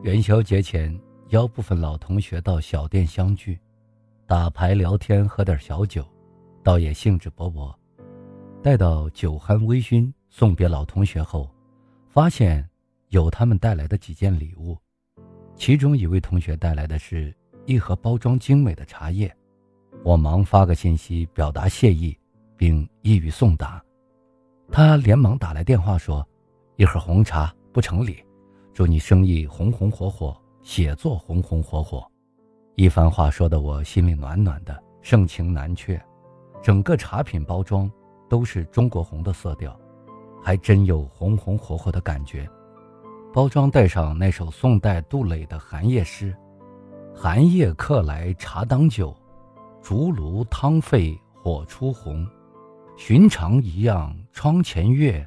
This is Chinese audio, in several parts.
元宵节前，邀部分老同学到小店相聚，打牌、聊天，喝点小酒，倒也兴致勃勃。待到酒酣微醺，送别老同学后，发现有他们带来的几件礼物。其中一位同学带来的是一盒包装精美的茶叶，我忙发个信息表达谢意，并一语送达。他连忙打来电话说：“一盒红茶不成礼。”祝你生意红红火火，写作红红火火，一番话说的我心里暖暖的，盛情难却。整个茶品包装都是中国红的色调，还真有红红火火的感觉。包装带上那首宋代杜磊的寒夜诗：“寒夜客来茶当酒，竹炉汤沸火初红。寻常一样窗前月，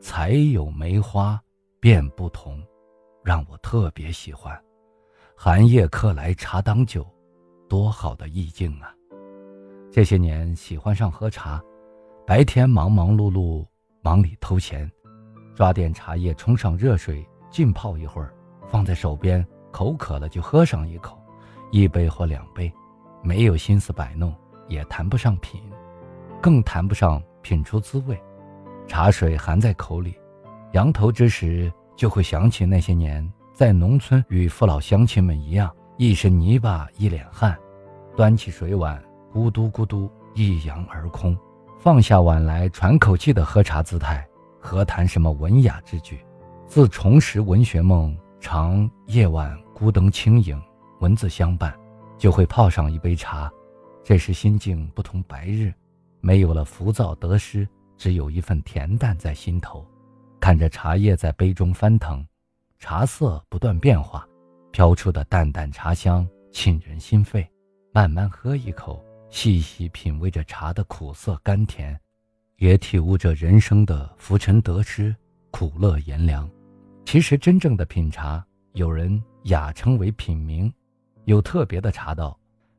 才有梅花。”便不同，让我特别喜欢。寒夜客来茶当酒，多好的意境啊！这些年喜欢上喝茶，白天忙忙碌碌，忙里偷闲，抓点茶叶冲上热水浸泡一会儿，放在手边，口渴了就喝上一口，一杯或两杯，没有心思摆弄，也谈不上品，更谈不上品出滋味。茶水含在口里。仰头之时，就会想起那些年在农村与父老乡亲们一样，一身泥巴一脸汗，端起水碗咕嘟咕嘟一扬而空，放下碗来喘口气的喝茶姿态，何谈什么文雅之举？自重拾文学梦，常夜晚孤灯轻影，文字相伴，就会泡上一杯茶，这时心境不同白日，没有了浮躁得失，只有一份恬淡在心头。看着茶叶在杯中翻腾，茶色不断变化，飘出的淡淡茶香沁人心肺。慢慢喝一口，细细品味着茶的苦涩甘甜，也体悟着人生的浮沉得失、苦乐炎凉。其实，真正的品茶，有人雅称为品茗，有特别的茶道，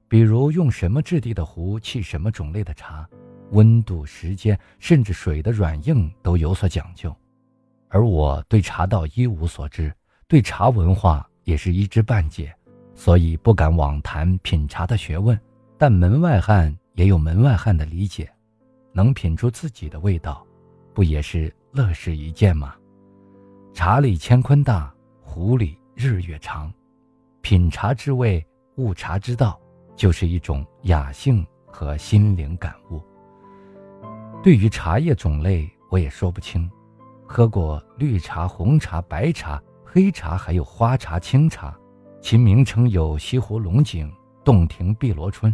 比如用什么质地的壶沏什么种类的茶，温度、时间，甚至水的软硬都有所讲究。而我对茶道一无所知，对茶文化也是一知半解，所以不敢妄谈品茶的学问。但门外汉也有门外汉的理解，能品出自己的味道，不也是乐事一件吗？茶里乾坤大，壶里日月长。品茶之味，悟茶之道，就是一种雅兴和心灵感悟。对于茶叶种类，我也说不清。喝过绿茶、红茶、白茶、黑茶，还有花茶、青茶，其名称有西湖龙井、洞庭碧螺春、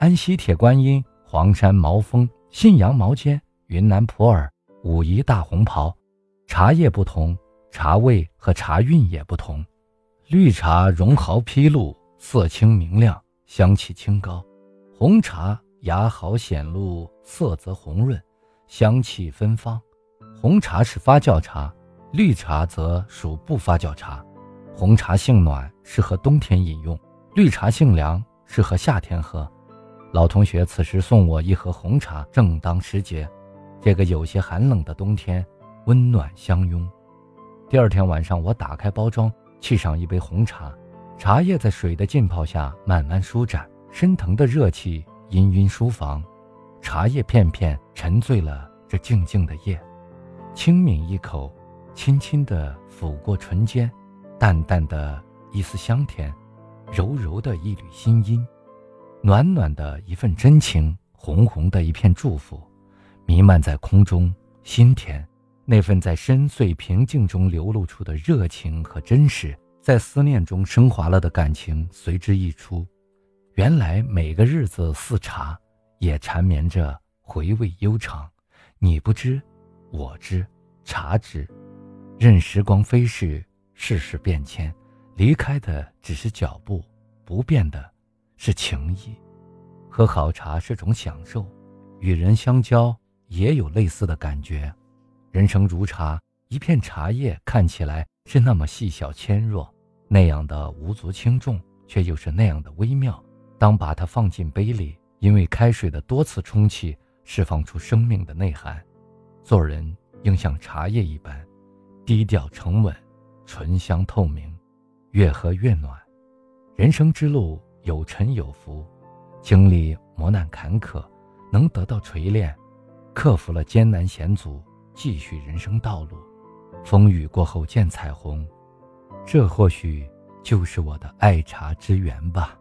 安溪铁观音、黄山毛峰、信阳毛尖、云南普洱、武夷大红袍。茶叶不同，茶味和茶韵也不同。绿茶绒毫披露，色清明亮，香气清高；红茶芽毫显露，色泽红润，香气芬芳。红茶是发酵茶，绿茶则属不发酵茶。红茶性暖，适合冬天饮用；绿茶性凉，适合夏天喝。老同学此时送我一盒红茶，正当时节。这个有些寒冷的冬天，温暖相拥。第二天晚上，我打开包装，沏上一杯红茶，茶叶在水的浸泡下慢慢舒展，升腾的热气氤氲书房，茶叶片片沉醉了这静静的夜。轻抿一口，轻轻地抚过唇间，淡淡的一丝香甜，柔柔的一缕心音，暖暖的一份真情，红红的一片祝福，弥漫在空中，心田。那份在深邃平静中流露出的热情和真实，在思念中升华了的感情随之溢出。原来每个日子似茶，也缠绵着回味悠长。你不知。我知，察知，任时光飞逝，世事变迁，离开的只是脚步，不变的是情谊。喝好茶是种享受，与人相交也有类似的感觉。人生如茶，一片茶叶看起来是那么细小纤弱，那样的无足轻重，却又是那样的微妙。当把它放进杯里，因为开水的多次冲气，释放出生命的内涵。做人应像茶叶一般，低调沉稳，醇香透明，越喝越暖。人生之路有沉有浮，经历磨难坎坷，能得到锤炼，克服了艰难险阻，继续人生道路。风雨过后见彩虹，这或许就是我的爱茶之源吧。